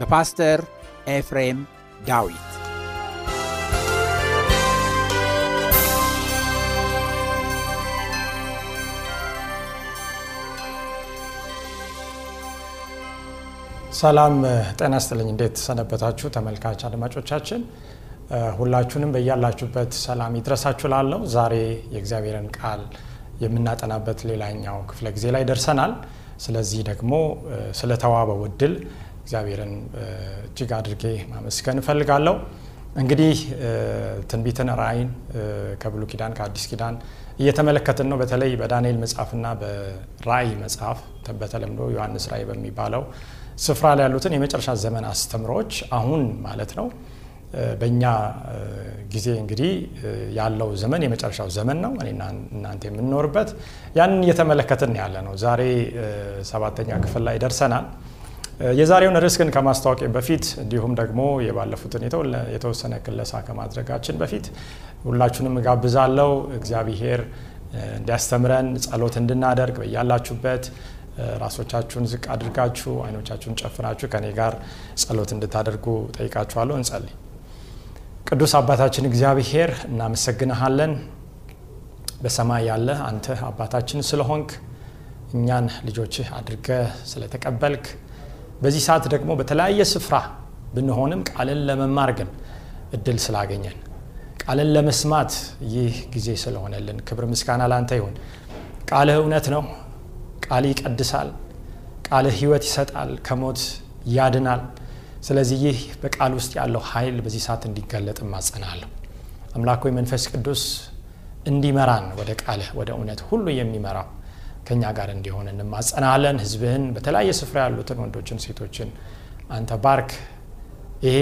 በፓስተር ኤፍሬም ዳዊት ሰላም ጤና ይስጥልኝ። እንዴት ሰነበታችሁ ተመልካች አድማጮቻችን? ሁላችሁንም በያላችሁበት ሰላም ይድረሳችሁ ላለው ዛሬ የእግዚአብሔርን ቃል የምናጠናበት ሌላኛው ክፍለ ጊዜ ላይ ደርሰናል። ስለዚህ ደግሞ ስለተዋበው እድል እግዚአብሔርን እጅግ አድርጌ ማመስገን እፈልጋለሁ። እንግዲህ ትንቢትን ራእይን ከብሉ ኪዳን ከአዲስ ኪዳን እየተመለከትን ነው። በተለይ በዳንኤል መጽሐፍና በራእይ መጽሐፍ በተለምዶ ዮሐንስ ራእይ በሚባለው ስፍራ ላይ ያሉትን የመጨረሻ ዘመን አስተምሮች አሁን ማለት ነው በእኛ ጊዜ እንግዲህ ያለው ዘመን የመጨረሻው ዘመን ነው። እኔና እናንተ የምንኖርበት ያንን እየተመለከትን ያለ ነው። ዛሬ ሰባተኛ ክፍል ላይ ደርሰናል። የዛሬውን ርዕስ ግን ከማስታወቂያ በፊት እንዲሁም ደግሞ የባለፉትን የተወሰነ ክለሳ ከማድረጋችን በፊት ሁላችሁንም እጋብዛለሁ እግዚአብሔር እንዲያስተምረን ጸሎት እንድናደርግ በያላችሁበት ራሶቻችሁን ዝቅ አድርጋችሁ አይኖቻችሁን ጨፍናችሁ ከኔ ጋር ጸሎት እንድታደርጉ ጠይቃችኋለሁ። እንጸልይ። ቅዱስ አባታችን እግዚአብሔር እናመሰግንሃለን። በሰማይ ያለህ አንተ አባታችን ስለሆንክ እኛን ልጆችህ አድርገህ ስለተቀበልክ በዚህ ሰዓት ደግሞ በተለያየ ስፍራ ብንሆንም ቃልን ለመማር ግን እድል ስላገኘን ቃልን ለመስማት ይህ ጊዜ ስለሆነልን ክብር ምስጋና ላንተ ይሁን። ቃልህ እውነት ነው። ቃል ይቀድሳል። ቃልህ ሕይወት ይሰጣል፣ ከሞት ያድናል። ስለዚህ ይህ በቃል ውስጥ ያለው ኃይል በዚህ ሰዓት እንዲገለጥ እማጸናለሁ። አምላክ ሆይ መንፈስ ቅዱስ እንዲመራን ወደ ቃልህ ወደ እውነት ሁሉ የሚመራው ከእኛ ጋር እንዲሆን እንማጸናለን። ህዝብህን በተለያየ ስፍራ ያሉትን ወንዶችን፣ ሴቶችን አንተ ባርክ። ይሄ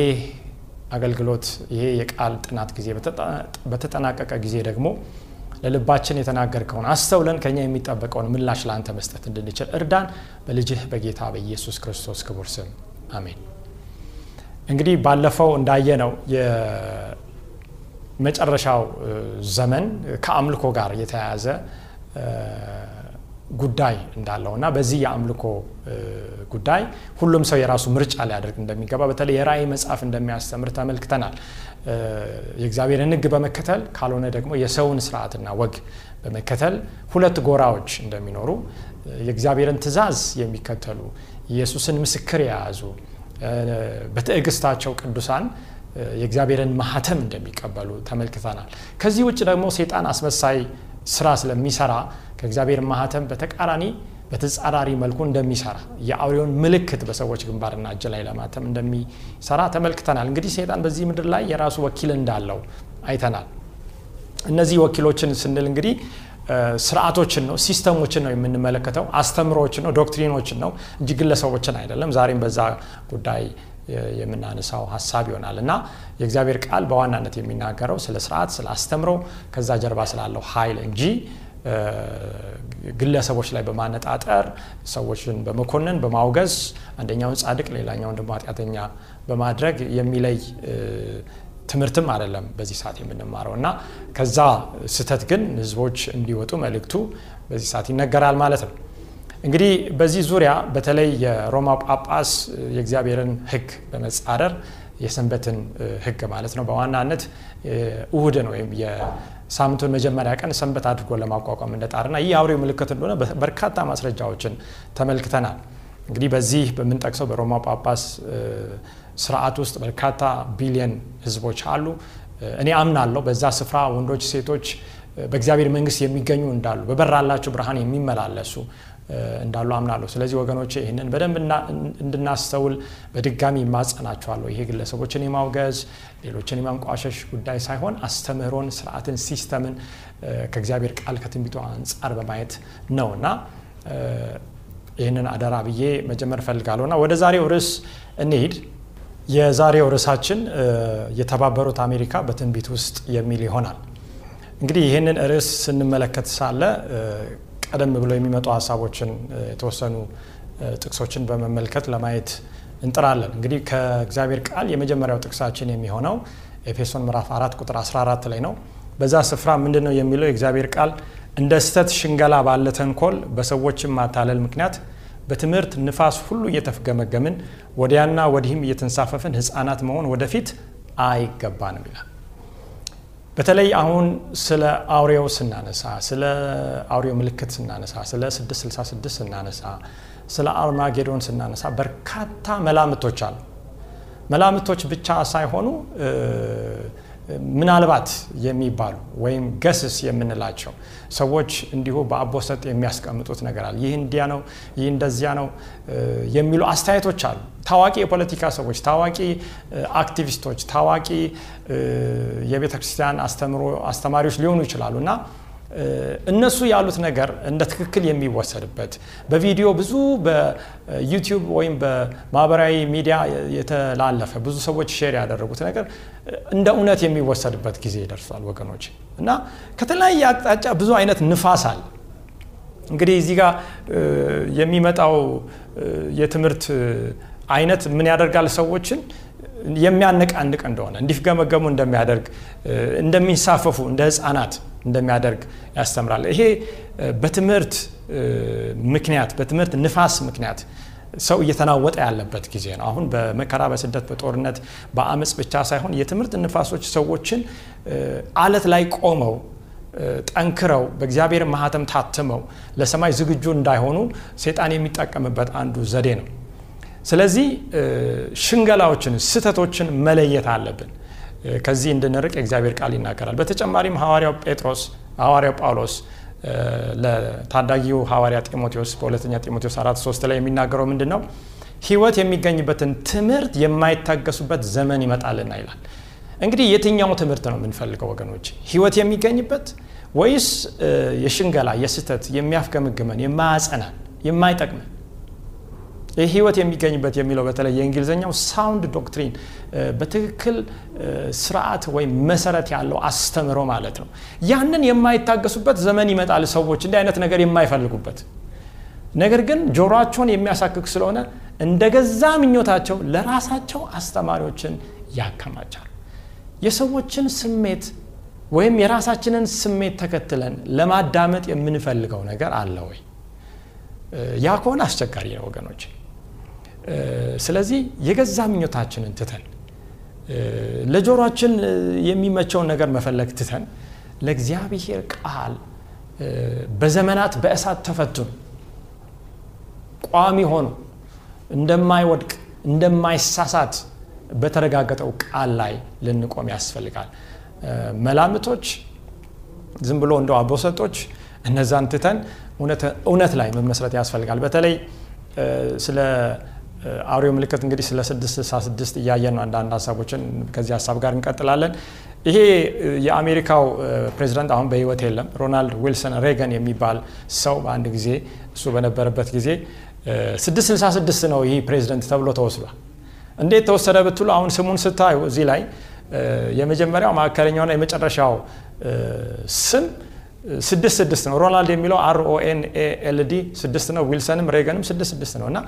አገልግሎት ይሄ የቃል ጥናት ጊዜ በተጠናቀቀ ጊዜ ደግሞ ለልባችን የተናገርከውን አስተውለን ከኛ የሚጠበቀውን ምላሽ ለአንተ መስጠት እንድንችል እርዳን። በልጅህ በጌታ በኢየሱስ ክርስቶስ ክቡር ስም አሜን። እንግዲህ ባለፈው እንዳየነው የመጨረሻው ዘመን ከአምልኮ ጋር የተያያዘ ጉዳይ እንዳለው እና በዚህ የአምልኮ ጉዳይ ሁሉም ሰው የራሱ ምርጫ ሊያደርግ እንደሚገባ በተለይ የራእይ መጽሐፍ እንደሚያስተምር ተመልክተናል። የእግዚአብሔርን ሕግ በመከተል ካልሆነ ደግሞ የሰውን ስርዓትና ወግ በመከተል ሁለት ጎራዎች እንደሚኖሩ የእግዚአብሔርን ትእዛዝ የሚከተሉ ኢየሱስን ምስክር የያዙ በትዕግስታቸው ቅዱሳን የእግዚአብሔርን ማህተም እንደሚቀበሉ ተመልክተናል። ከዚህ ውጭ ደግሞ ሴጣን አስመሳይ ስራ ስለሚሰራ ከእግዚአብሔር ማህተም በተቃራኒ በተጻራሪ መልኩ እንደሚሰራ የአውሬውን ምልክት በሰዎች ግንባርና እጅ ላይ ለማተም እንደሚሰራ ተመልክተናል። እንግዲህ ሴጣን በዚህ ምድር ላይ የራሱ ወኪል እንዳለው አይተናል። እነዚህ ወኪሎችን ስንል እንግዲህ ስርዓቶችን ነው፣ system ኦችን ነው የምንመለከተው፣ አስተምሮችን ነው፣ doctrine ኦችን ነው እንጂ ግለሰቦችን አይደለም። ዛሬም በዛ ጉዳይ የምናነሳው ሀሳብ ይሆናል እና የእግዚአብሔር ቃል በዋናነት የሚናገረው ስለ ስርዓት፣ ስለ አስተምሮ ከዛ ጀርባ ስላለው ኃይል እንጂ ግለሰቦች ላይ በማነጣጠር ሰዎችን በመኮንን በማውገዝ አንደኛውን ጻድቅ ሌላኛውን ደግሞ ኃጢአተኛ በማድረግ የሚለይ ትምህርትም አይደለም በዚህ ሰዓት የምንማረው እና ከዛ ስህተት ግን ህዝቦች እንዲወጡ መልእክቱ በዚህ ሰዓት ይነገራል ማለት ነው። እንግዲህ በዚህ ዙሪያ በተለይ የሮማ ጳጳስ የእግዚአብሔርን ሕግ በመጻረር የሰንበትን ሕግ ማለት ነው በዋናነት እሁድን ወይም የሳምንቱን መጀመሪያ ቀን ሰንበት አድርጎ ለማቋቋም እንደጣርና ይህ አውሬው ምልክት እንደሆነ በርካታ ማስረጃዎችን ተመልክተናል። እንግዲህ በዚህ በምንጠቅሰው በሮማ ጳጳስ ስርዓት ውስጥ በርካታ ቢሊየን ህዝቦች አሉ። እኔ አምናለሁ በዛ ስፍራ ወንዶች፣ ሴቶች በእግዚአብሔር መንግስት የሚገኙ እንዳሉ በበራላቸው ብርሃን የሚመላለሱ እንዳሉ አምናለሁ። ስለዚህ ወገኖቼ ይህንን በደንብ እንድናስተውል በድጋሚ ይማጸናቸዋለሁ። ይሄ ግለሰቦችን የማውገዝ ሌሎችን የማንቋሸሽ ጉዳይ ሳይሆን አስተምህሮን፣ ስርዓትን፣ ሲስተምን ከእግዚአብሔር ቃል ከትንቢቱ አንጻር በማየት ነው እና ይህንን አደራ ብዬ መጀመር እፈልጋለሁ እና ወደ ዛሬው ርዕስ እንሂድ። የዛሬው ርዕሳችን የተባበሩት አሜሪካ በትንቢት ውስጥ የሚል ይሆናል። እንግዲህ ይህንን ርዕስ ስንመለከት ሳለ ቀደም ብሎ የሚመጡ ሀሳቦችን የተወሰኑ ጥቅሶችን በመመልከት ለማየት እንጥራለን። እንግዲህ ከእግዚአብሔር ቃል የመጀመሪያው ጥቅሳችን የሚሆነው ኤፌሶን ምዕራፍ 4 ቁጥር 14 ላይ ነው። በዛ ስፍራ ምንድን ነው የሚለው? የእግዚአብሔር ቃል እንደ ስተት ሽንገላ ባለ ተንኮል በሰዎችም ማታለል ምክንያት በትምህርት ንፋስ ሁሉ እየተፍገመገምን ወዲያና ወዲህም እየተንሳፈፍን ሕፃናት መሆን ወደፊት አይገባንም ይላል። በተለይ አሁን ስለ አውሬው ስናነሳ ስለ አውሬው ምልክት ስናነሳ ስለ 666 ስናነሳ ስለ አርማጌዶን ስናነሳ በርካታ መላምቶች አሉ። መላምቶች ብቻ ሳይሆኑ ምናልባት የሚባሉ ወይም ገስስ የምንላቸው ሰዎች እንዲሁ በአቦሰጥ የሚያስቀምጡት ነገር አለ። ይህ እንዲያ ነው፣ ይህ እንደዚያ ነው የሚሉ አስተያየቶች አሉ። ታዋቂ የፖለቲካ ሰዎች፣ ታዋቂ አክቲቪስቶች፣ ታዋቂ የቤተ ክርስቲያን አስተማሪዎች ሊሆኑ ይችላሉ እና እነሱ ያሉት ነገር እንደ ትክክል የሚወሰድበት በቪዲዮ ብዙ በዩቲዩብ ወይም በማህበራዊ ሚዲያ የተላለፈ ብዙ ሰዎች share ያደረጉት ነገር እንደ እውነት የሚወሰድበት ጊዜ ይደርሷል ወገኖች እና ከተለያየ አቅጣጫ ብዙ አይነት ንፋስ አለ። እንግዲህ እዚህ ጋር የሚመጣው የትምህርት አይነት ምን ያደርጋል ሰዎችን የሚያነቃንቅ እንደሆነ እንዲፍገመገሙ እንደሚያደርግ እንደሚንሳፈፉ እንደ ህፃናት እንደሚያደርግ ያስተምራል። ይሄ በትምህርት ምክንያት በትምህርት ንፋስ ምክንያት ሰው እየተናወጠ ያለበት ጊዜ ነው። አሁን በመከራ በስደት በጦርነት በአመፅ ብቻ ሳይሆን የትምህርት ንፋሶች ሰዎችን አለት ላይ ቆመው ጠንክረው በእግዚአብሔር ማህተም ታትመው ለሰማይ ዝግጁ እንዳይሆኑ ሴጣን የሚጠቀምበት አንዱ ዘዴ ነው። ስለዚህ ሽንገላዎችን፣ ስህተቶችን መለየት አለብን። ከዚህ እንድንርቅ የእግዚአብሔር ቃል ይናገራል። በተጨማሪም ሐዋርያው ጴጥሮስ ሐዋርያው ጳውሎስ ለታዳጊው ሐዋርያ ጢሞቴዎስ በሁለተኛ ጢሞቴዎስ 4 3 ላይ የሚናገረው ምንድን ነው? ህይወት የሚገኝበትን ትምህርት የማይታገሱበት ዘመን ይመጣልና ይላል። እንግዲህ የትኛው ትምህርት ነው የምንፈልገው ወገኖች? ህይወት የሚገኝበት ወይስ የሽንገላ የስህተት የሚያፍገመግመን የማያጸናን የማይጠቅመን ህይወት የሚገኝበት የሚለው በተለይ የእንግሊዝኛው sound doctrine በትክክል ስርዓት ወይም መሰረት ያለው አስተምሮ ማለት ነው። ያንን የማይታገሱበት ዘመን ይመጣል። ሰዎች እንዲህ አይነት ነገር የማይፈልጉበት ነገር ግን ጆሮቸውን የሚያሳክክ ስለሆነ እንደ ገዛ ምኞታቸው ለራሳቸው አስተማሪዎችን ያከማቻል። የሰዎችን ስሜት ወይም የራሳችንን ስሜት ተከትለን ለማዳመጥ የምንፈልገው ነገር አለ ወይ? ያ ከሆነ አስቸጋሪ ነው ወገኖች። ስለዚህ የገዛ ምኞታችንን ትተን ለጆሮችን የሚመቸውን ነገር መፈለግ ትተን ለእግዚአብሔር ቃል በዘመናት በእሳት ተፈትኑ ቋሚ ሆኖ እንደማይወድቅ እንደማይሳሳት በተረጋገጠው ቃል ላይ ልንቆም ያስፈልጋል። መላምቶች፣ ዝም ብሎ እንደው አቦሰጦች እነዛን ትተን እውነት ላይ መመስረት ያስፈልጋል። በተለይ ስለ አውሬው ምልክት እንግዲህ ስለ 666 እያየን ነው። አንዳንድ ሀሳቦችን ከዚህ ሀሳብ ጋር እንቀጥላለን። ይሄ የአሜሪካው ፕሬዚዳንት አሁን በህይወት የለም። ሮናልድ ዊልሰን ሬገን የሚባል ሰው በአንድ ጊዜ እሱ በነበረበት ጊዜ 666 ነው ይህ ፕሬዚደንት ተብሎ ተወስዷል። እንዴት ተወሰደ ብትሉ አሁን ስሙን ስታዩ እዚህ ላይ የመጀመሪያው መካከለኛውና የመጨረሻው ስም ስድስት ስድስት ነው። ሮናልድ የሚለው R O N ስድስት ነው። ዊልሰንም ሬገንም ስድስት ስድስት ነው እና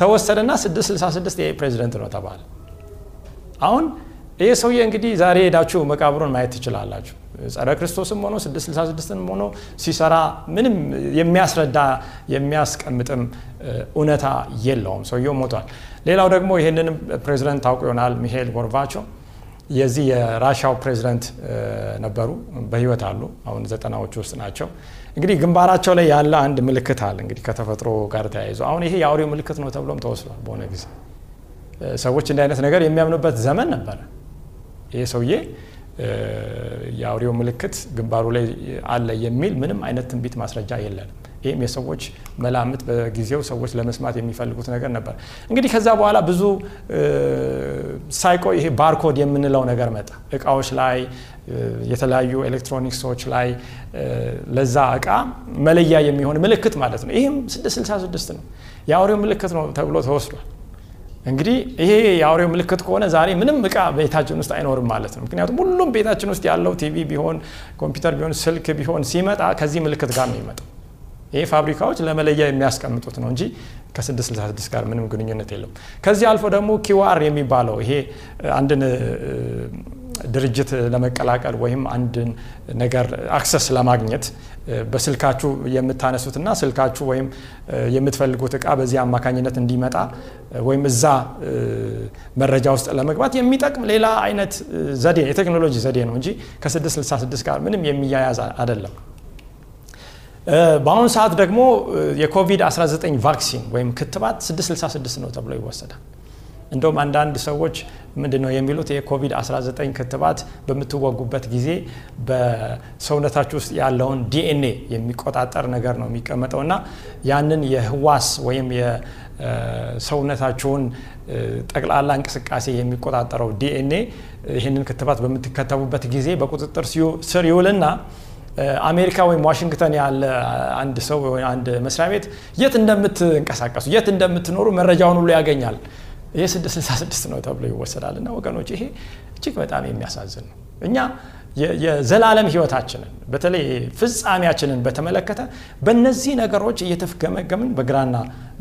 ተወሰደና ስድስት ስልሳ ስድስት ይሄ ፕሬዚደንት ነው ተባለ። አሁን ይህ ሰውዬ እንግዲህ ዛሬ ሄዳችሁ መቃብሩን ማየት ትችላላችሁ። ጸረ ክርስቶስም ሆኖ 666ም ሆኖ ሲሰራ ምንም የሚያስረዳ የሚያስቀምጥም እውነታ የለውም። ሰውየው ሞቷል። ሌላው ደግሞ ይህንንም ፕሬዚደንት ታውቁ ይሆናል ሚሄል ጎርባቾቭ የዚህ የራሻው ፕሬዚደንት ነበሩ። በህይወት አሉ። አሁን ዘጠናዎቹ ውስጥ ናቸው። እንግዲህ ግንባራቸው ላይ ያለ አንድ ምልክት አለ እንግዲህ ከተፈጥሮ ጋር ተያይዞ አሁን ይሄ የአውሬው ምልክት ነው ተብሎም ተወስዷል። በሆነ ጊዜ ሰዎች እንዲህ አይነት ነገር የሚያምኑበት ዘመን ነበረ። ይሄ ሰውዬ የአውሬው ምልክት ግንባሩ ላይ አለ የሚል ምንም አይነት ትንቢት ማስረጃ የለንም። ይህም የሰዎች መላምት በጊዜው ሰዎች ለመስማት የሚፈልጉት ነገር ነበር። እንግዲህ ከዛ በኋላ ብዙ ሳይቆይ ይሄ barcode የምንለው ነገር መጣ። እቃዎች ላይ የተለያዩ ኤሌክትሮኒክሶች ላይ ለዛ እቃ መለያ የሚሆን ምልክት ማለት ነው። ይህም 666 ነው። የአውሬው ምልክት ነው ተብሎ ተወስዷል። እንግዲህ ይሄ የአውሬው ምልክት ከሆነ ዛሬ ምንም እቃ ቤታችን ውስጥ አይኖርም ማለት ነው። ምክንያቱም ሁሉም ቤታችን ውስጥ ያለው ቲቪ ቢሆን ኮምፒውተር ቢሆን ስልክ ቢሆን ሲመጣ ከዚህ ምልክት ጋር ነው የሚመጣው። ይሄ ፋብሪካዎች ለመለያ የሚያስቀምጡት ነው እንጂ ከ666 ጋር ምንም ግንኙነት የለውም። ከዚህ አልፎ ደግሞ QR የሚባለው ይሄ አንድን ድርጅት ለመቀላቀል ወይም አንድን ነገር access ለማግኘት በስልካችሁ የምታነሱትና ስልካችሁ ወይም የምትፈልጉት እቃ በዚህ አማካኝነት እንዲመጣ ወይም እዛ መረጃ ውስጥ ለመግባት የሚጠቅም ሌላ አይነት ዘዴ የቴክኖሎጂ ዘዴ ነው እንጂ ከ666 ጋር ምንም የሚያያዝ አይደለም። በአሁኑ ሰዓት ደግሞ የኮቪድ-19 vaccine ወይም ክትባት 666 ነው ተብሎ ይወሰዳል። እንደውም አንዳንድ ሰዎች ምንድን ነው የሚሉት የኮቪድ-19 ክትባት በምትወጉበት ጊዜ በሰውነታችሁ ውስጥ ያለውን ዲኤንኤ የሚቆጣጠር ነገር ነው የሚቀመጠው እና ያንን የህዋስ ወይም የሰውነታችሁን ጠቅላላ እንቅስቃሴ የሚቆጣጠረው ዲኤንኤ ይህንን ክትባት በምትከተቡበት ጊዜ በቁጥጥር ስር ይውልና አሜሪካ ወይም ዋሽንግተን ያለ አንድ ሰው ወይ አንድ መስሪያ ቤት የት እንደምትንቀሳቀሱ የት እንደምትኖሩ መረጃውን ሁሉ ያገኛል። ይህ 666 ነው ተብሎ ይወሰዳል። እና ወገኖች ይሄ እጅግ በጣም የሚያሳዝን ነው። እኛ የዘላለም ህይወታችንን በተለይ ፍጻሜያችንን በተመለከተ በእነዚህ ነገሮች እየተፍገመገምን በግራና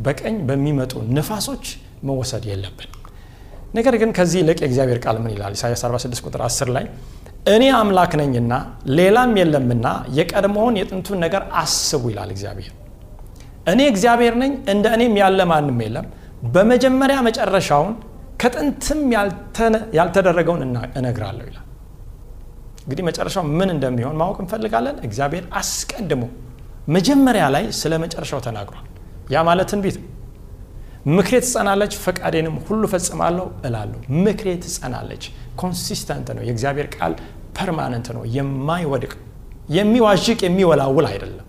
በቀኝ በሚመጡ ንፋሶች መወሰድ የለብን። ነገር ግን ከዚህ ይልቅ የእግዚአብሔር ቃል ምን ይላል? ኢሳያስ 46 ቁጥር 10 ላይ እኔ አምላክ ነኝና ሌላም የለምና የቀድሞውን የጥንቱን ነገር አስቡ ይላል እግዚአብሔር። እኔ እግዚአብሔር ነኝ፣ እንደ እኔም ያለ ማንም የለም። በመጀመሪያ መጨረሻውን ከጥንትም ያልተደረገውን እነግራለሁ ይላል። እንግዲህ መጨረሻው ምን እንደሚሆን ማወቅ እንፈልጋለን። እግዚአብሔር አስቀድሞ መጀመሪያ ላይ ስለ መጨረሻው ተናግሯል። ያ ማለት ትንቢት ነው። ምክሬ ትጸናለች፣ ፈቃዴንም ሁሉ ፈጽማለሁ እላለሁ። ምክሬ ትጸናለች። consistent ነው። የእግዚአብሔር ቃል permanent ነው፣ የማይወድቅ የሚዋዥቅ የሚወላውል አይደለም።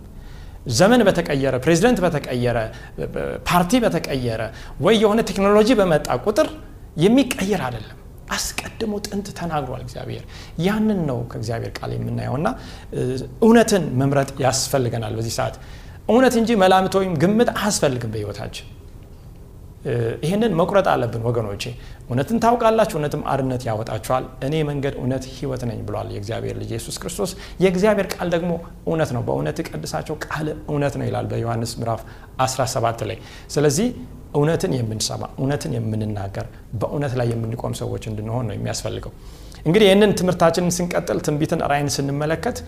ዘመን በተቀየረ ፕሬዚደንት በተቀየረ ፓርቲ በተቀየረ ወይ የሆነ ቴክኖሎጂ በመጣ ቁጥር የሚቀየር አይደለም። አስቀድሞ ጥንት ተናግሯል እግዚአብሔር። ያንን ነው ከእግዚአብሔር ቃል የምናየውና እውነትን መምረጥ ያስፈልገናል። በዚህ ሰዓት እውነት እንጂ መላምት ወይም ግምት አያስፈልግም በህይወታችን። ይህንን መቁረጥ አለብን ወገኖቼ። እውነትን ታውቃላችሁ፣ እውነትም አርነት ያወጣችኋል። እኔ መንገድ፣ እውነት፣ ህይወት ነኝ ብሏል የእግዚአብሔር ልጅ ኢየሱስ ክርስቶስ። የእግዚአብሔር ቃል ደግሞ እውነት ነው። በእውነት ቀድሳቸው ቃል እውነት ነው ይላል በዮሐንስ ምዕራፍ 17 ላይ። ስለዚህ እውነትን የምንሰማ እውነትን የምንናገር በእውነት ላይ የምንቆም ሰዎች እንድንሆን ነው የሚያስፈልገው። እንግዲህ ይህንን ትምህርታችንን ስንቀጥል ትንቢትን ራእይን ስንመለከት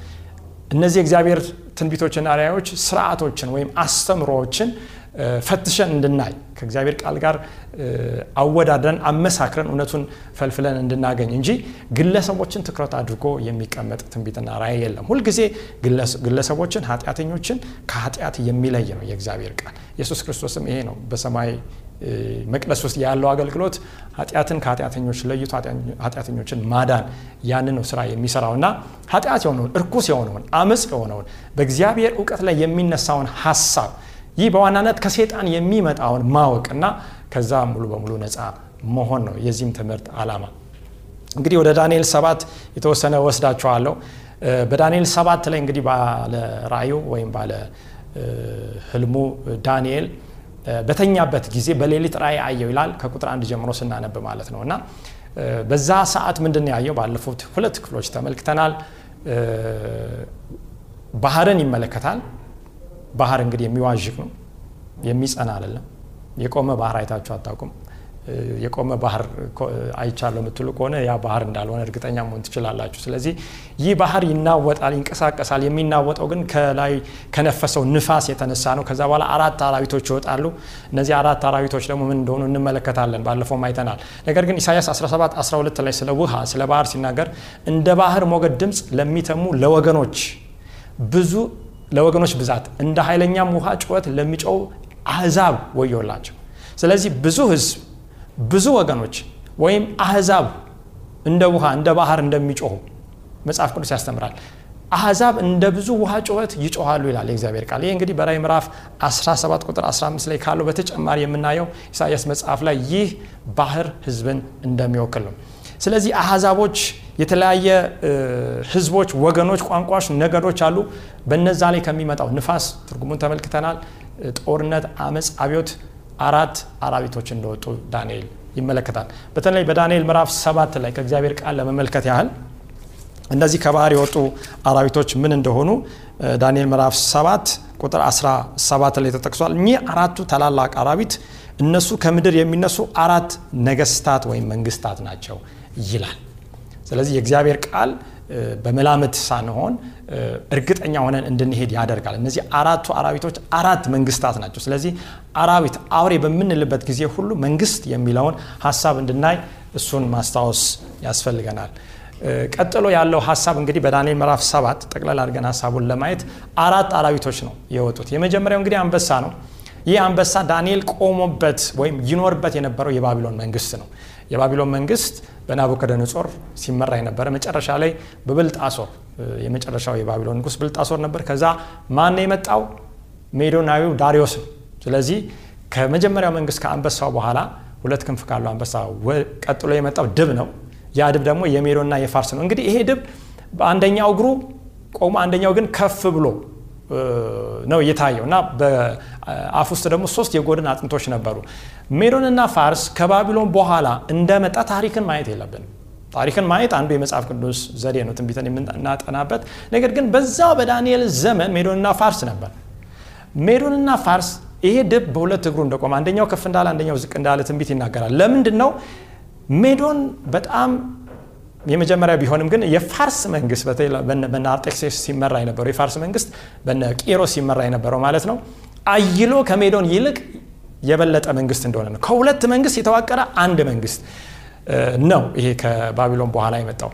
እነዚህ የእግዚአብሔር ትንቢቶችና ራእዮች ስርዓቶችን ወይም አስተምሮዎችን ፈትሸን እንድናይ ከእግዚአብሔር ቃል ጋር አወዳድረን አመሳክረን እውነቱን ፈልፍለን እንድናገኝ እንጂ ግለሰቦችን ትኩረት አድርጎ የሚቀመጥ ትንቢትና ራእይ የለም። ሁልጊዜ ግለሰቦችን፣ ኃጢአተኞችን ከኃጢአት የሚለይ ነው የእግዚአብሔር ቃል። ኢየሱስ ክርስቶስም ይሄ ነው በሰማይ መቅደስ ውስጥ ያለው አገልግሎት ኃጢአትን ከኃጢአተኞች ለይቶ ኃጢአተኞችን ማዳን ያንን ነው ስራ የሚሰራው እና ኃጢአት የሆነውን እርኩስ የሆነውን አመፅ የሆነውን በእግዚአብሔር እውቀት ላይ የሚነሳውን ሀሳብ ይህ በዋናነት ከሴጣን የሚመጣውን ማወቅና ከዛ ሙሉ በሙሉ ነፃ መሆን ነው የዚህም ትምህርት ዓላማ። እንግዲህ ወደ ዳንኤል ሰባት የተወሰነ ወስዳችኋለሁ። በዳንኤል ሰባት ላይ እንግዲህ ባለ ራእዩ ወይም ባለ ህልሙ ዳንኤል በተኛበት ጊዜ በሌሊት ራእይ አየው ይላል ከቁጥር አንድ ጀምሮ ስናነብ ማለት ነው እና በዛ ሰዓት ምንድን ያየው ባለፉት ሁለት ክፍሎች ተመልክተናል ባህርን ይመለከታል ባህር እንግዲህ የሚዋዥቅ ነው። የሚጸና አይደለም። የቆመ ባህር አይታችሁ አታውቁም። የቆመ ባህር አይቻለሁ የምትሉ ከሆነ ያ ባህር እንዳልሆነ እርግጠኛ መሆን ትችላላችሁ። ስለዚህ ይህ ባህር ይናወጣል ይንቀሳቀሳል። የሚናወጠው ግን ከላይ ከነፈሰው ንፋስ የተነሳ ነው። ከዛ በኋላ አራት አራዊቶች ይወጣሉ። እነዚህ አራት አራዊቶች ደግሞ ምን እንደሆኑ እንመለከታለን። ባለፈውም አይተናል። ነገር ግን ኢሳያስ 17 12 ላይ ስለ ውሃ ስለ ባህር ሲናገር እንደ ባህር ሞገድ ድምፅ ለሚተሙ ለወገኖች ብዙ ለወገኖች ብዛት እንደ ኃይለኛም ውሃ ጩኸት ለሚጮው አህዛብ ወዮላቸው። ስለዚህ ብዙ ህዝብ ብዙ ወገኖች ወይም አህዛብ እንደ ውሃ እንደ ባህር እንደሚጮሁ መጽሐፍ ቅዱስ ያስተምራል። አህዛብ እንደ ብዙ ውሃ ጩኸት ይጮኋሉ ይላል የእግዚአብሔር ቃል። ይህ እንግዲህ በራይ ምዕራፍ 17 ቁጥር 15 ላይ ካለው በተጨማሪ የምናየው ኢሳያስ መጽሐፍ ላይ ይህ ባህር ህዝብን እንደሚወክል ነው ስለዚህ አህዛቦች የተለያየ ህዝቦች ወገኖች ቋንቋዎች ነገዶች አሉ። በነዛ ላይ ከሚመጣው ንፋስ ትርጉሙን ተመልክተናል። ጦርነት አመፅ አብዮት አራት አራዊቶች እንደወጡ ዳንኤል ይመለከታል። በተለይ በዳንኤል ምዕራፍ ሰባት ላይ ከእግዚአብሔር ቃል ለመመልከት ያህል እነዚህ ከባህር የወጡ አራዊቶች ምን እንደሆኑ ዳንኤል ምዕራፍ 7 ቁጥር 17 ላይ ተጠቅሷል። እኚህ አራቱ ታላላቅ አራዊት እነሱ ከምድር የሚነሱ አራት ነገስታት ወይም መንግስታት ናቸው ይላል። ስለዚህ የእግዚአብሔር ቃል በመላምት ሳንሆን እርግጠኛ ሆነን እንድንሄድ ያደርጋል። እነዚህ አራቱ አራዊቶች አራት መንግስታት ናቸው። ስለዚህ አራዊት አውሬ በምንልበት ጊዜ ሁሉ መንግስት የሚለውን ሀሳብ እንድናይ እሱን ማስታወስ ያስፈልገናል። ቀጥሎ ያለው ሀሳብ እንግዲህ በዳንኤል ምዕራፍ ሰባት ጠቅላላ አድርገን ሀሳቡን ለማየት አራት አራዊቶች ነው የወጡት። የመጀመሪያው እንግዲህ አንበሳ ነው። ይህ አንበሳ ዳንኤል ቆሞበት ወይም ይኖርበት የነበረው የባቢሎን መንግስት ነው። የባቢሎን መንግስት በናቡከደነጾር ሲመራ የነበረ መጨረሻ ላይ በብልጣሶር የመጨረሻው የባቢሎን ንጉስ ብልጣሶር ነበር። ከዛ ማን የመጣው? ሜዶናዊው ዳሪዮስ ስለዚህ ከመጀመሪያው መንግስት ከአንበሳው በኋላ ሁለት ክንፍ ካለው አንበሳ ቀጥሎ የመጣው ድብ ነው። ያ ድብ ደግሞ የሜዶና የፋርስ ነው። እንግዲህ ይሄ ድብ በአንደኛው እግሩ ቆሞ አንደኛው ግን ከፍ ብሎ ነው እየታየው እና በአፍ ውስጥ ደግሞ ሶስት የጎድን አጥንቶች ነበሩ። ሜዶንና ፋርስ ከባቢሎን በኋላ እንደመጣ ታሪክን ማየት የለብንም። ታሪክን ማየት አንዱ የመጽሐፍ ቅዱስ ዘዴ ነው ትንቢትን የምናጠናበት። ነገር ግን በዛው በዳንኤል ዘመን ሜዶንና ፋርስ ነበር። ሜዶንና ፋርስ ይሄ ድብ በሁለት እግሩ እንደቆመ አንደኛው ከፍ እንዳለ አንደኛው ዝቅ እንዳለ ትንቢት ይናገራል። ለምንድን ነው ሜዶን በጣም የመጀመሪያ ቢሆንም ግን የፋርስ መንግስት በነ ሲመራ የነበረው የፋርስ መንግስት በነ ቂሮስ ሲመራ የነበረው ማለት ነው አይሎ ከሜዶን ይልቅ የበለጠ መንግስት እንደሆነ ነው። ከሁለት መንግስት የተዋቀረ አንድ መንግስት ነው ይሄ ከባቢሎን በኋላ የመጣው።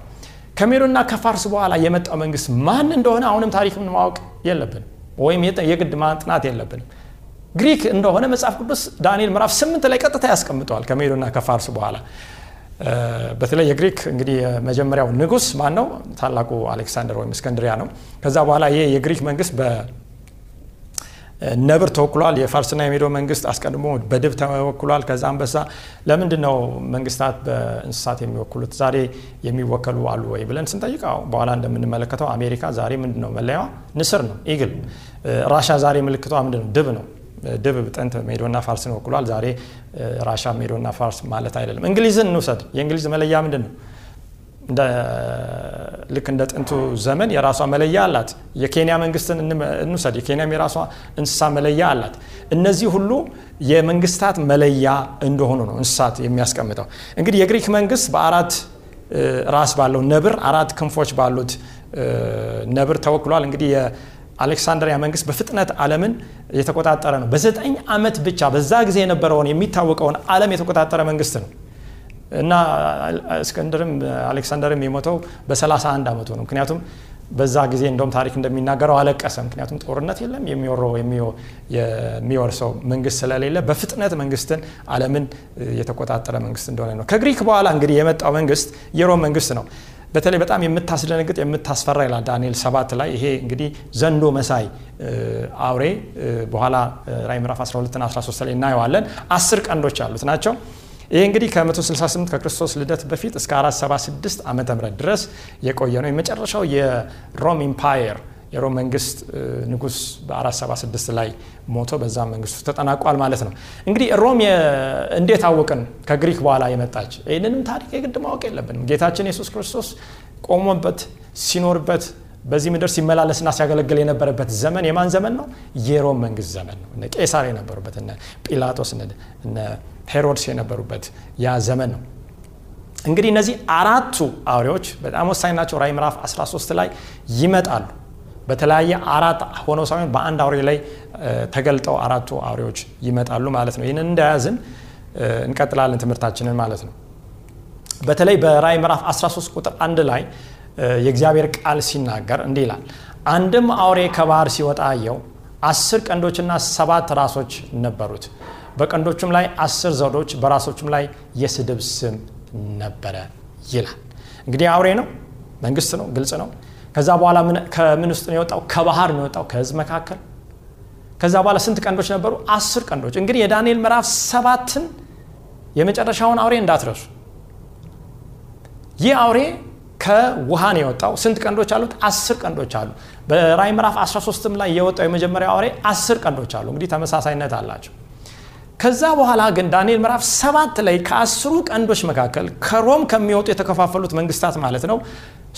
ከሜዶንና ከፋርስ በኋላ የመጣው መንግስት ማን እንደሆነ አሁንም ታሪክን ማወቅ የለብንም ወይም የግድ ማጥናት የለብንም። ግሪክ እንደሆነ መጽሐፍ ቅዱስ ዳንኤል ምዕራፍ ስምንት ላይ ቀጥታ ያስቀምጠዋል ከሜዶና ከፋርስ በኋላ። በተለይ የግሪክ እንግዲህ የመጀመሪያው ንጉስ ማን ነው? ታላቁ አሌክሳንደር ወይም እስከንድሪያ ነው። ከዛ በኋላ ይህ የግሪክ መንግስት በነብር ተወክሏል። የፋርስና የሜዶ መንግስት አስቀድሞ በድብ ተወክሏል። ከዛ አንበሳ ለምንድን ነው መንግስታት በእንስሳት የሚወክሉት? ዛሬ የሚወከሉ አሉ ወይ ብለን ስንጠይቀው በኋላ እንደምንመለከተው አሜሪካ ዛሬ ምንድን ነው መለያዋ? ንስር ነው ኢግል። ራሻ ዛሬ ምልክቷ ምንድን ነው ድብ ነው። ድብ ጥንት ሜዶና ፋርስን ወክሏል። ዛሬ ራሻ ሜዶና ፋርስ ማለት አይደለም። እንግሊዝን እንውሰድ። የእንግሊዝ መለያ ምንድን ነው ልክ እንደ ጥንቱ ዘመን የራሷ መለያ አላት። የኬንያ መንግስትን እንውሰድ። የኬንያም የራሷ እንስሳ መለያ አላት። እነዚህ ሁሉ የመንግስታት መለያ እንደሆኑ ነው እንስሳት የሚያስቀምጠው። እንግዲህ የግሪክ መንግስት በአራት ራስ ባለው ነብር አራት ክንፎች ባሉት ነብር ተወክሏል። እንግዲህ አሌክሳንድሪያ መንግስት በፍጥነት ዓለምን የተቆጣጠረ ነው። በዘጠኝ ዓመት ብቻ በዛ ጊዜ የነበረውን የሚታወቀውን ዓለም የተቆጣጠረ መንግስት ነው እና እስክንድርም አሌክሳንደርም የሞተው በ31 ዓመቱ ነው። ምክንያቱም በዛ ጊዜ እንደውም ታሪክ እንደሚናገረው አለቀሰ። ምክንያቱም ጦርነት የለም። የሚወረው የሚወርሰው መንግስት ስለሌለ በፍጥነት መንግስትን አለምን የተቆጣጠረ መንግስት እንደሆነ ነው። ከግሪክ በኋላ እንግዲህ የመጣው መንግስት የሮም መንግስት ነው። በተለይ በጣም የምታስደነግጥ የምታስፈራ ይላል ዳንኤል ሰባት ላይ ይሄ እንግዲህ ዘንዶ መሳይ አውሬ በኋላ ራይ ምዕራፍ 12 ና 13 ላይ እናየዋለን። አስር ቀንዶች ያሉት ናቸው ይሄ እንግዲህ ከ168 ከክርስቶስ ልደት በፊት እስከ 476 ዓመተ ምህረት ድረስ የቆየ ነው የመጨረሻው የሮም empire የሮም መንግስት ንጉስ በ476 ላይ ሞቶ በዛ መንግስቱ ተጠናቋል ማለት ነው። እንግዲህ ሮም እንዴት አወቅን ከግሪክ በኋላ የመጣች? ይህንንም ታሪክ የግድ ማወቅ የለብንም። ጌታችን ኢየሱስ ክርስቶስ ቆሞበት ሲኖርበት በዚህ ምድር ሲመላለስና ሲያገለግል የነበረበት ዘመን የማን ዘመን ነው? የሮም መንግስት ዘመን ነው። ቄሳር የነበሩበት፣ እነ ጲላጦስ፣ እነ ሄሮድስ የነበሩበት ያ ዘመን ነው። እንግዲህ እነዚህ አራቱ አውሬዎች በጣም ወሳኝ ናቸው። ራዕይ ምዕራፍ 13 ላይ ይመጣሉ። በተለያየ አራት ሆነው ሳይሆን በአንድ አውሬ ላይ ተገልጠው አራቱ አውሬዎች ይመጣሉ ማለት ነው። ይህንን እንደያዝን እንቀጥላለን ትምህርታችንን ማለት ነው። በተለይ በራዕይ ምዕራፍ 13 ቁጥር አንድ ላይ የእግዚአብሔር ቃል ሲናገር እንዲህ ይላል፣ አንድም አውሬ ከባህር ሲወጣ አየው፣ አስር ቀንዶችና ሰባት ራሶች ነበሩት፣ በቀንዶቹም ላይ አስር ዘውዶች፣ በራሶቹም ላይ የስድብ ስም ነበረ ይላል። እንግዲህ አውሬ ነው፣ መንግስት ነው፣ ግልጽ ነው። ከዛ በኋላ ከምን ውስጥ ነው የወጣው? ከባህር ነው የወጣው፣ ከህዝብ መካከል። ከዛ በኋላ ስንት ቀንዶች ነበሩ? አስር ቀንዶች። እንግዲህ የዳንኤል ምዕራፍ ሰባትን የመጨረሻውን አውሬ እንዳትረሱ። ይህ አውሬ ከውሃ ነው የወጣው። ስንት ቀንዶች አሉት? አስር ቀንዶች አሉ። በራዕይ ምዕራፍ 13ም ላይ የወጣው የመጀመሪያው አውሬ አስር ቀንዶች አሉ። እንግዲህ ተመሳሳይነት አላቸው። ከዛ በኋላ ግን ዳንኤል ምዕራፍ ሰባት ላይ ከአስሩ ቀንዶች መካከል ከሮም ከሚወጡ የተከፋፈሉት መንግስታት ማለት ነው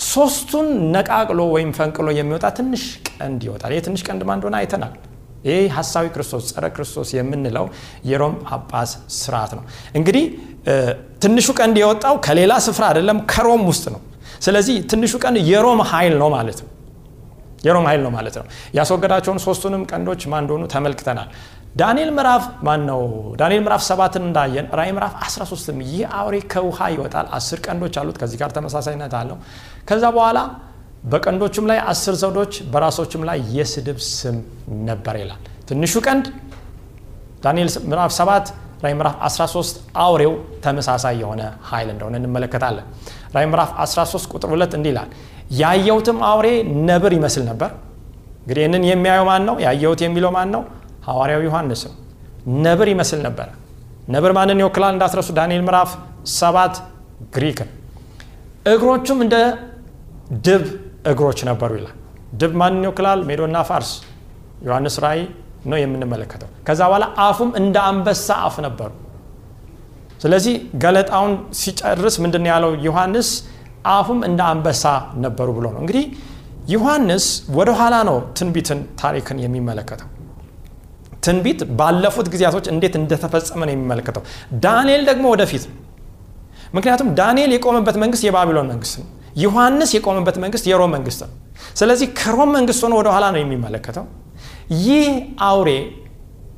ሶስቱን ነቃቅሎ ወይም ፈንቅሎ የሚወጣ ትንሽ ቀንድ ይወጣል። ይህ ትንሽ ቀንድ ማን እንደሆነ አይተናል። ይህ ሀሳዊ ክርስቶስ ጸረ ክርስቶስ የምንለው የሮም ጳጳስ ስርዓት ነው። እንግዲህ ትንሹ ቀንድ የወጣው ከሌላ ስፍራ አይደለም፣ ከሮም ውስጥ ነው። ስለዚህ ትንሹ ቀንድ የሮም ኃይል ነው ማለት ነው። የሮም ኃይል ነው ማለት ነው። ያስወገዳቸውን ሶስቱንም ቀንዶች ማን እንደሆኑ ተመልክተናል። ዳንኤል ምዕራፍ ማን ነው? ዳንኤል ምዕራፍ ሰባትን እንዳየን ራዕይ ምዕራፍ 13ም ይህ አውሬ ከውሃ ይወጣል። አስር ቀንዶች አሉት። ከዚህ ጋር ተመሳሳይነት አለው። ከዛ በኋላ በቀንዶቹም ላይ አስር ዘውዶች፣ በራሶችም ላይ የስድብ ስም ነበር ይላል። ትንሹ ቀንድ ዳንኤል ምዕራፍ 7 ራዕይ ምዕራፍ 13 አውሬው ተመሳሳይ የሆነ ኃይል እንደሆነ እንመለከታለን። ራዕይ ምዕራፍ 13 ቁጥር 2 እንዲህ ይላል፣ ያየሁትም አውሬ ነብር ይመስል ነበር። እንግዲህ ይህንን የሚያየው ማን ነው? ያየሁት የሚለው ማን ነው? ሐዋርያው ዮሐንስ ነብር ይመስል ነበረ። ነብር ማንን ይወክላል? እንዳትረሱ ዳንኤል ምዕራፍ 7 ግሪክን። እግሮቹም እንደ ድብ እግሮች ነበሩ ይላል። ድብ ማንን ይወክላል? ሜዶና ፋርስ። ዮሐንስ ራእይ ነው የምንመለከተው። ከዛ በኋላ አፉም እንደ አንበሳ አፍ ነበሩ። ስለዚህ ገለጣውን ሲጨርስ ምንድን ያለው ዮሐንስ? አፉም እንደ አንበሳ ነበሩ ብሎ ነው። እንግዲህ ዮሐንስ ወደኋላ ነው ትንቢትን ታሪክን የሚመለከተው ትንቢት ባለፉት ጊዜያቶች እንዴት እንደተፈጸመ ነው የሚመለከተው። ዳንኤል ደግሞ ወደፊት ምክንያቱም ዳንኤል የቆመበት መንግስት የባቢሎን መንግስት ነው። ዮሐንስ የቆመበት መንግስት የሮም መንግስት ነው። ስለዚህ ከሮም መንግስት ሆኖ ወደኋላ ነው የሚመለከተው። ይህ አውሬ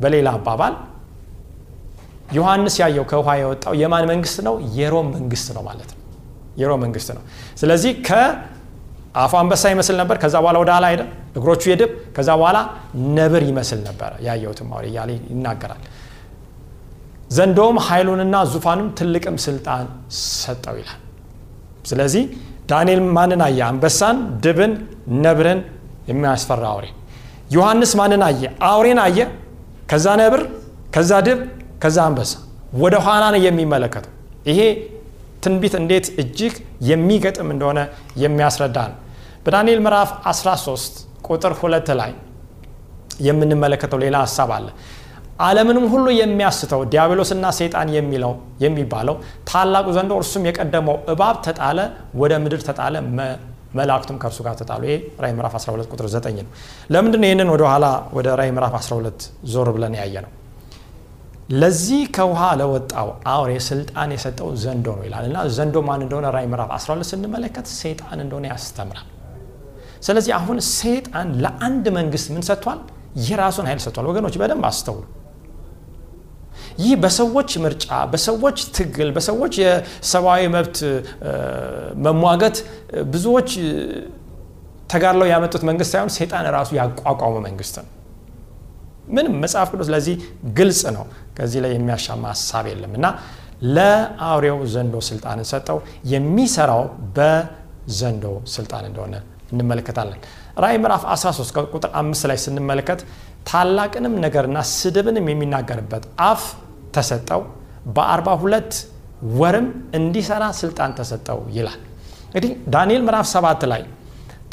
በሌላ አባባል ዮሐንስ ያየው ከውሃ የወጣው የማን መንግስት ነው? የሮም መንግስት ነው ማለት ነው። የሮም መንግስት ነው። ስለዚህ ከአፉ አንበሳ ይመስል ነበር። ከዛ በኋላ ወደ ኋላ ሄደ። እግሮቹ የድብ ከዛ በኋላ ነብር ይመስል ነበረ ያየሁትም አውሬ እያለ ይናገራል። ዘንዶውም ኃይሉንና ዙፋኑም ትልቅም ስልጣን ሰጠው ይላል። ስለዚህ ዳንኤል ማንን አየ? አንበሳን፣ ድብን፣ ነብርን የሚያስፈራ አውሬ። ዮሐንስ ማንን አየ? አውሬን አየ። ከዛ ነብር፣ ከዛ ድብ፣ ከዛ አንበሳ ወደ ኋላ ነው የሚመለከተው። ይሄ ትንቢት እንዴት እጅግ የሚገጥም እንደሆነ የሚያስረዳ ነው። በዳንኤል ምዕራፍ 13 ቁጥር ሁለት ላይ የምንመለከተው ሌላ ሀሳብ አለ። ዓለምንም ሁሉ የሚያስተው ዲያብሎስና ሰይጣን የሚለው የሚባለው ታላቁ ዘንዶ እርሱም የቀደመው እባብ ተጣለ፣ ወደ ምድር ተጣለ፣ መላእክቱም ከእርሱ ጋር ተጣሉ። ይሄ ራዕይ ምዕራፍ 12 ቁጥር 9 ነው። ለምንድን ነው ይህንን ወደኋላ ወደ ራዕይ ምዕራፍ 12 ዞር ብለን ያየ ነው? ለዚህ ከውሃ ለወጣው አውሬ ስልጣን የሰጠው ዘንዶ ነው ይላል እና ዘንዶ ማን እንደሆነ ራዕይ ምዕራፍ 12 ስንመለከት ሰይጣን እንደሆነ ያስተምራል። ስለዚህ አሁን ሰይጣን ለአንድ መንግስት ምን ሰጥቷል? የራሱን ኃይል ሰጥቷል። ወገኖች በደንብ አስተውሉ። ይህ በሰዎች ምርጫ፣ በሰዎች ትግል፣ በሰዎች የሰብአዊ መብት መሟገት ብዙዎች ተጋድለው ያመጡት መንግስት ሳይሆን ሰይጣን ራሱ ያቋቋመ መንግስት ነው። ምንም መጽሐፍ ቅዱስ ለዚህ ግልጽ ነው። ከዚህ ላይ የሚያሻማ ሀሳብ የለም እና ለአውሬው ዘንዶ ስልጣንን ሰጠው። የሚሰራው በዘንዶ ስልጣን እንደሆነ እንመለከታለን። ራእይ ምዕራፍ 13 ቁጥር አምስት ላይ ስንመለከት ታላቅንም ነገርና ስድብንም የሚናገርበት አፍ ተሰጠው፣ በአርባ ሁለት ወርም እንዲሰራ ስልጣን ተሰጠው ይላል። እንግዲህ ዳንኤል ምዕራፍ ሰባት ላይ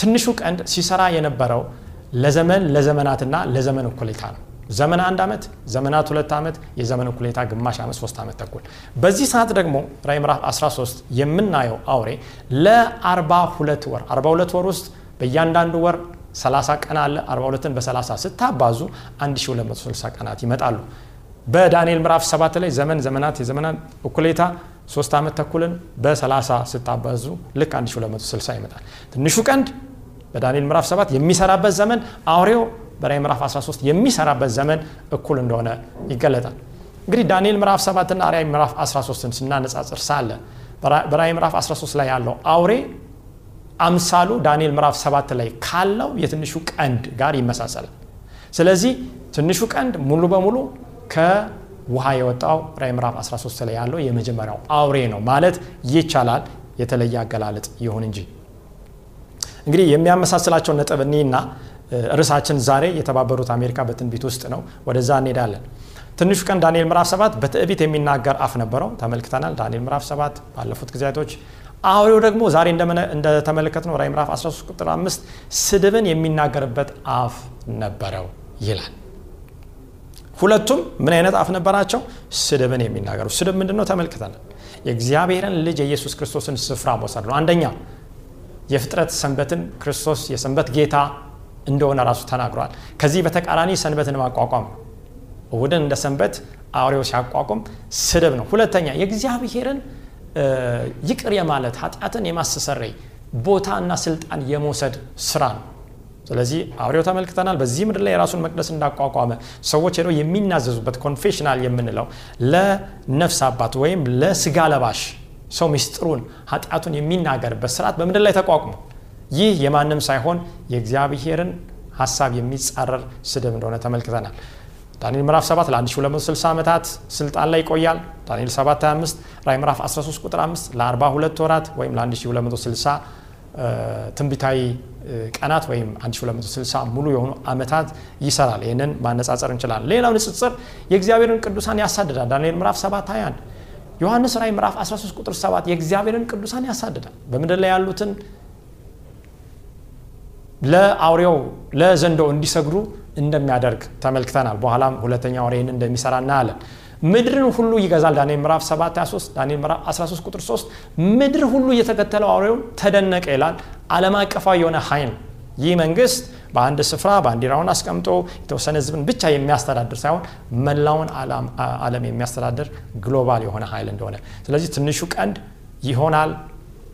ትንሹ ቀንድ ሲሰራ የነበረው ለዘመን ለዘመናትና ለዘመን እኩሌታ ነው። ዘመን አንድ ዓመት፣ ዘመናት ሁለት ዓመት፣ የዘመን እኩሌታ ግማሽ ዓመት፣ ሶስት ዓመት ተኩል። በዚህ ሰዓት ደግሞ ራዕይ ምዕራፍ 13 የምናየው አውሬ ለ42 ወር 42 ወር ውስጥ በእያንዳንዱ ወር 30 ቀን አለ። 42ን በ30 ስታባዙ 1260 ቀናት ይመጣሉ። በዳንኤል ምዕራፍ 7 ላይ ዘመን ዘመናት የዘመናት እኩሌታ ሶስት ዓመት ተኩልን በ30 ስታባዙ ልክ 1260 ይመጣል። ትንሹ ቀንድ በዳንኤል ምዕራፍ 7 የሚሰራበት ዘመን አውሬው በራዕይ ምዕራፍ 13 የሚሰራበት ዘመን እኩል እንደሆነ ይገለጣል። እንግዲህ ዳንኤል ምዕራፍ 7 እና ራዕይ ምዕራፍ 13ን ስናነጻጽር ሳለ በራዕይ ምዕራፍ 13 ላይ ያለው አውሬ አምሳሉ ዳንኤል ምዕራፍ 7 ላይ ካለው የትንሹ ቀንድ ጋር ይመሳሰላል። ስለዚህ ትንሹ ቀንድ ሙሉ በሙሉ ከውሃ የወጣው ራዕይ ምዕራፍ 13 ላይ ያለው የመጀመሪያው አውሬ ነው ማለት ይቻላል። የተለየ አገላለጥ ይሁን እንጂ እንግዲህ የሚያመሳስላቸው ነጥብ እኔና ርዕሳችን ዛሬ የተባበሩት አሜሪካ በትንቢት ውስጥ ነው። ወደዛ እንሄዳለን። ትንሹ ቀን ዳንኤል ምዕራፍ 7 በትዕቢት የሚናገር አፍ ነበረው፣ ተመልክተናል። ዳንኤል ምዕራፍ 7 ባለፉት ጊዜያቶች አውሬው ደግሞ ዛሬ እንደተመለከት ነው ራዕይ ምዕራፍ 13 ቁጥር 5 ስድብን የሚናገርበት አፍ ነበረው ይላል። ሁለቱም ምን አይነት አፍ ነበራቸው? ስድብን የሚናገሩ። ስድብ ምንድን ነው? ተመልክተናል። የእግዚአብሔርን ልጅ የኢየሱስ ክርስቶስን ስፍራ መውሰድ ነው። አንደኛ የፍጥረት ሰንበትን ክርስቶስ የሰንበት ጌታ እንደሆነ ራሱ ተናግሯል። ከዚህ በተቃራኒ ሰንበትን ማቋቋም ነው። እሁድን እንደ ሰንበት አውሬው ሲያቋቁም ስድብ ነው። ሁለተኛ የእግዚአብሔርን ይቅር የማለት ኃጢአትን የማስተሰረይ ቦታና ስልጣን የመውሰድ ስራ ነው። ስለዚህ አውሬው ተመልክተናል። በዚህ ምድር ላይ የራሱን መቅደስ እንዳቋቋመ ሰዎች ሄደው የሚናዘዙበት confessional የምንለው ለነፍስ አባት ወይም ለስጋ ለባሽ ሰው ሚስጥሩን ኃጢአቱን የሚናገርበት ስርዓት በምድር ላይ ተቋቁሞ ይህ የማንም ሳይሆን የእግዚአብሔርን ሀሳብ የሚጻረር ስድብ እንደሆነ ተመልክተናል። ዳንኤል ምዕራፍ 7 ለ1260 ዓመታት ስልጣን ላይ ይቆያል። ዳንኤል 7 25 ራዕይ ምዕራፍ 13 ቁጥር 5 ለ42 ወራት ወይም ለ1260 ትንቢታዊ ቀናት ወይም 1260 ሙሉ የሆኑ ዓመታት ይሰራል። ይህንን ማነጻጸር እንችላለን። ሌላው ንጽጽር የእግዚአብሔርን ቅዱሳን ያሳድዳል። ዳንኤል ምዕራፍ 7 21 ዮሐንስ ራዕይ ምዕራፍ 13 ቁጥር 7 የእግዚአብሔርን ቅዱሳን ያሳድዳል። በምድር ላይ ያሉትን ለአውሬው ለዘንዶ እንዲሰግዱ እንደሚያደርግ ተመልክተናል። በኋላም ሁለተኛ ይህን እንደሚሰራ እናያለን። ምድርን ሁሉ ይገዛል። ዳንኤል ምዕራፍ 7 23 ዳንኤል ምዕራፍ 13 ቁጥር 3 ምድር ሁሉ እየተከተለው አውሬውን ተደነቀ ይላል። ዓለም አቀፋዊ የሆነ ኃይል ይህ መንግስት በአንድ ስፍራ ባንዲራውን አስቀምጦ የተወሰነ ህዝብን ብቻ የሚያስተዳድር ሳይሆን መላውን ዓለም የሚያስተዳድር ግሎባል የሆነ ኃይል እንደሆነ ስለዚህ ትንሹ ቀንድ ይሆናል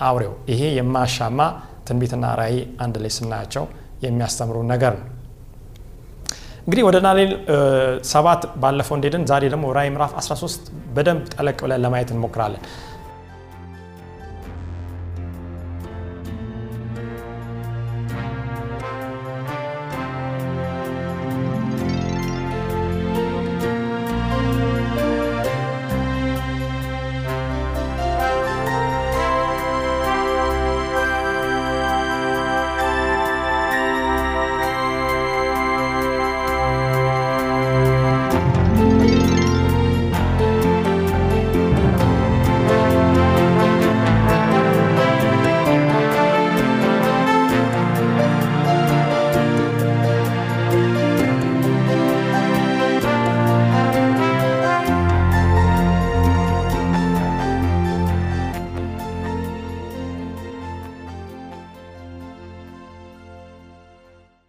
አውሬው። ይሄ የማያሻማ ትንቢትና ራእይ አንድ ላይ ስናያቸው የሚያስተምሩ ነገር ነው። እንግዲህ ወደ ዳንኤል ሰባት ባለፈው እንደሄድን ዛሬ ደግሞ ራእይ ምዕራፍ 13 በደንብ ጠለቅ ብለን ለማየት እንሞክራለን።